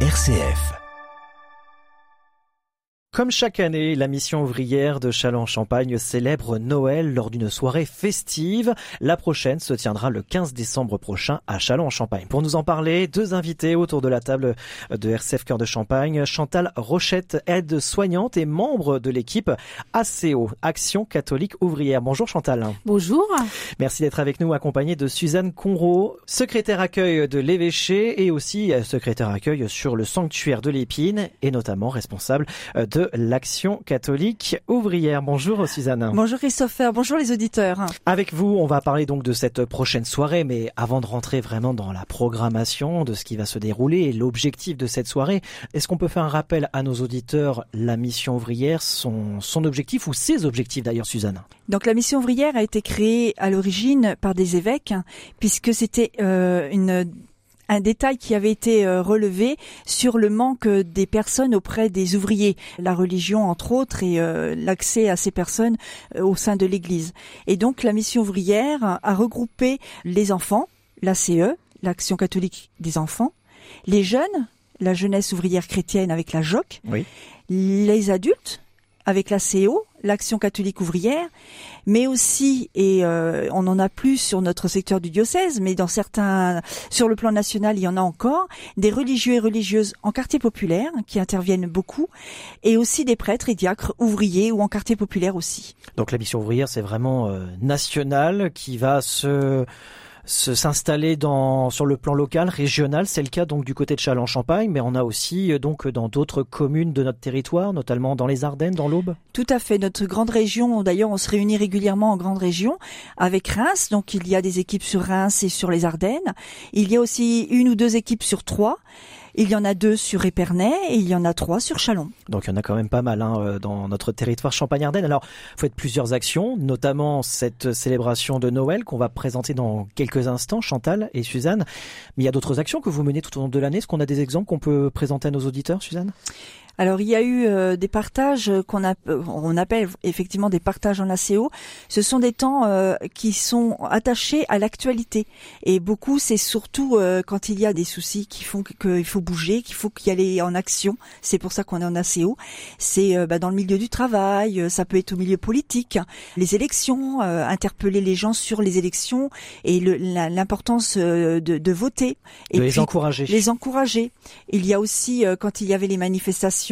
RCF. Comme chaque année, la mission ouvrière de Châlons-Champagne célèbre Noël lors d'une soirée festive. La prochaine se tiendra le 15 décembre prochain à Châlons-en-Champagne. Pour nous en parler, deux invités autour de la table de RCF Cœur de Champagne. Chantal Rochette, aide soignante et membre de l'équipe ACO, Action catholique ouvrière. Bonjour Chantal. Bonjour. Merci d'être avec nous, accompagnée de Suzanne Conro, secrétaire accueil de l'évêché et aussi secrétaire accueil sur le sanctuaire de l'Épine et notamment responsable de l'Action catholique ouvrière. Bonjour Suzanne. Bonjour Christopher, bonjour les auditeurs. Avec vous, on va parler donc de cette prochaine soirée, mais avant de rentrer vraiment dans la programmation de ce qui va se dérouler et l'objectif de cette soirée, est-ce qu'on peut faire un rappel à nos auditeurs, la mission ouvrière, son, son objectif ou ses objectifs d'ailleurs Suzanne? Donc la mission ouvrière a été créée à l'origine par des évêques, puisque c'était euh, une un détail qui avait été euh, relevé sur le manque des personnes auprès des ouvriers, la religion entre autres et euh, l'accès à ces personnes euh, au sein de l'Église. Et donc la mission ouvrière a regroupé les enfants, l'ACE, l'Action catholique des enfants, les jeunes, la jeunesse ouvrière chrétienne avec la JOC, oui. les adultes avec la CO, l'Action catholique ouvrière, mais aussi, et euh, on en a plus sur notre secteur du diocèse, mais dans certains, sur le plan national, il y en a encore, des religieux et religieuses en quartier populaire qui interviennent beaucoup, et aussi des prêtres et diacres ouvriers ou en quartier populaire aussi. Donc la mission ouvrière, c'est vraiment euh, national qui va se s'installer dans sur le plan local, régional. C'est le cas donc du côté de Châlons-Champagne, mais on a aussi euh, donc dans d'autres communes de notre territoire, notamment dans les Ardennes, dans l'Aube. Tout à fait. Notre grande région, d'ailleurs, on se réunit régulièrement en grande région avec Reims. Donc il y a des équipes sur Reims et sur les Ardennes. Il y a aussi une ou deux équipes sur trois. Il y en a deux sur Épernay et il y en a trois sur Chalon. Donc il y en a quand même pas mal hein, dans notre territoire Champagne-Ardenne. Alors, vous faites plusieurs actions, notamment cette célébration de Noël qu'on va présenter dans quelques instants, Chantal et Suzanne. Mais il y a d'autres actions que vous menez tout au long de l'année. Est-ce qu'on a des exemples qu'on peut présenter à nos auditeurs, Suzanne? Alors il y a eu euh, des partages qu'on a, on appelle effectivement des partages en ACO. Ce sont des temps euh, qui sont attachés à l'actualité et beaucoup c'est surtout euh, quand il y a des soucis qui font qu'il faut bouger, qu'il faut y aller en action. C'est pour ça qu'on est en ACO. C'est bah, dans le milieu du travail, ça peut être au milieu politique, les élections, interpeller les gens sur les élections et l'importance de, de, voter et de les encourager. Les encourager. Il y a aussi quand il y avait les manifestations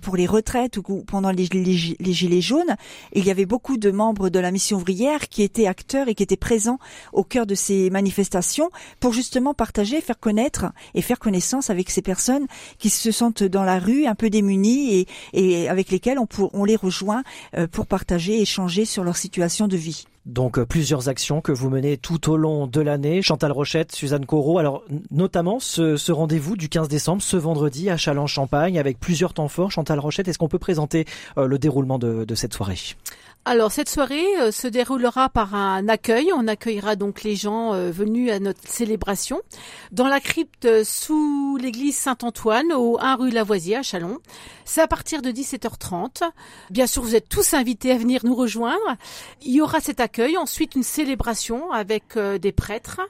pour les retraites ou pendant les, gilets jaunes, il y avait beaucoup de membres de la mission ouvrière qui étaient acteurs et qui étaient présents au cœur de ces manifestations pour justement partager, faire connaître et faire connaissance avec ces personnes qui se sentent dans la rue un peu démunies et, et avec lesquelles on, pour, on les rejoint pour partager, échanger sur leur situation de vie. Donc euh, plusieurs actions que vous menez tout au long de l'année. Chantal Rochette, Suzanne Corot. Alors notamment ce, rendez-vous du 15 décembre, ce vendredi à Châlons-Champagne avec plusieurs temps forts. Chantal Rochette, est-ce qu'on peut présenter euh, le déroulement de cette soirée? Alors cette soirée euh, se déroulera par un accueil. On accueillera donc les gens euh, venus à notre célébration dans la crypte sous l'église Saint-Antoine au 1 rue Lavoisier à Chalon. C'est à partir de 17h30. Bien sûr, vous êtes tous invités à venir nous rejoindre. Il y aura cet accueil, ensuite une célébration avec euh, des prêtres.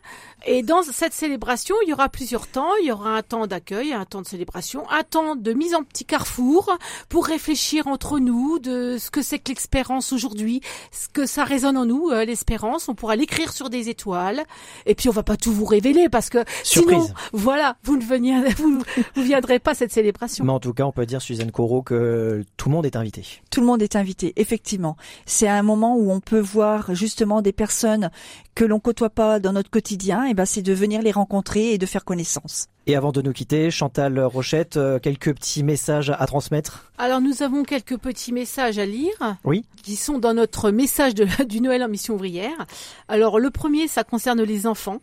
Et dans cette célébration, il y aura plusieurs temps. Il y aura un temps d'accueil, un temps de célébration, un temps de mise en petit carrefour pour réfléchir entre nous de ce que c'est que l'expérience ce que ça résonne en nous, euh, l'espérance. On pourra l'écrire sur des étoiles. Et puis on va pas tout vous révéler parce que Surprise. sinon, voilà, vous ne veniez, vous, vous viendrez pas à cette célébration. Mais en tout cas, on peut dire Suzanne Corot que tout le monde est invité. Tout le monde est invité, effectivement. C'est un moment où on peut voir justement des personnes que l'on côtoie pas dans notre quotidien. Et ben, c'est de venir les rencontrer et de faire connaissance. Et avant de nous quitter, Chantal Rochette, euh, quelques petits messages à transmettre Alors nous avons quelques petits messages à lire. Oui. Qui sont dans notre message de, du Noël en mission ouvrière. Alors le premier, ça concerne les enfants.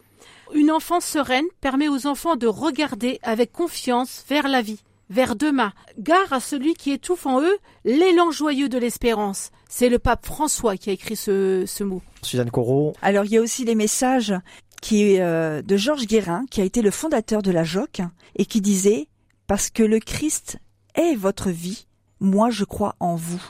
Une enfance sereine permet aux enfants de regarder avec confiance vers la vie, vers demain. Gare à celui qui étouffe en eux l'élan joyeux de l'espérance. C'est le pape François qui a écrit ce, ce mot. Suzanne Corot. Alors il y a aussi les messages qui euh, de Georges Guérin, qui a été le fondateur de la JOC, et qui disait Parce que le Christ est votre vie, moi je crois en vous.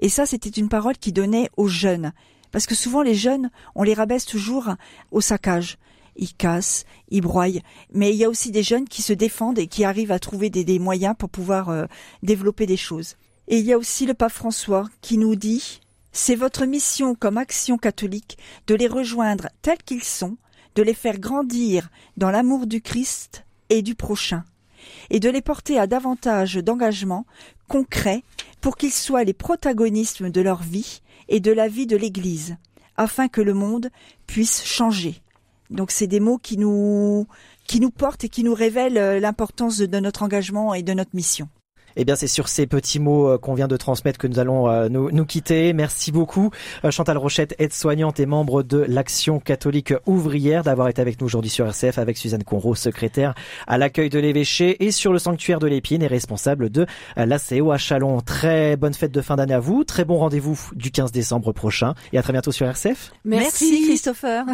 Et ça, c'était une parole qui donnait aux jeunes. Parce que souvent les jeunes, on les rabaisse toujours au saccage. ils cassent, ils broient. Mais il y a aussi des jeunes qui se défendent et qui arrivent à trouver des, moyens pour pouvoir euh, développer des choses. Et il y a aussi le pape François qui nous dit c'est votre mission comme action catholique de les rejoindre tels qu'ils sont, de les faire grandir dans l'amour du Christ et du prochain, et de les porter à davantage d'engagement concret pour qu'ils soient les protagonistes de leur vie et de la vie de l'Église, afin que le monde puisse changer. Donc c'est des mots qui nous qui nous portent et qui nous révèlent euh, l'importance de notre engagement et de notre mission. Eh bien, c'est sur ces petits mots euh, qu'on vient de transmettre que nous allons euh, nous, nous quitter. Merci beaucoup, euh, Chantal Rochette, aide-soignante et membre de l'Action catholique ouvrière, d'avoir été avec nous aujourd'hui sur RCF avec Suzanne Conro, secrétaire à l'accueil de l'évêché et sur le sanctuaire de l'Épine et responsable de l'ACO à Chalon. Très bonne fête de fin d'année à vous. Très bon rendez-vous du 15 décembre prochain et à très bientôt sur RCF. Merci Christopher.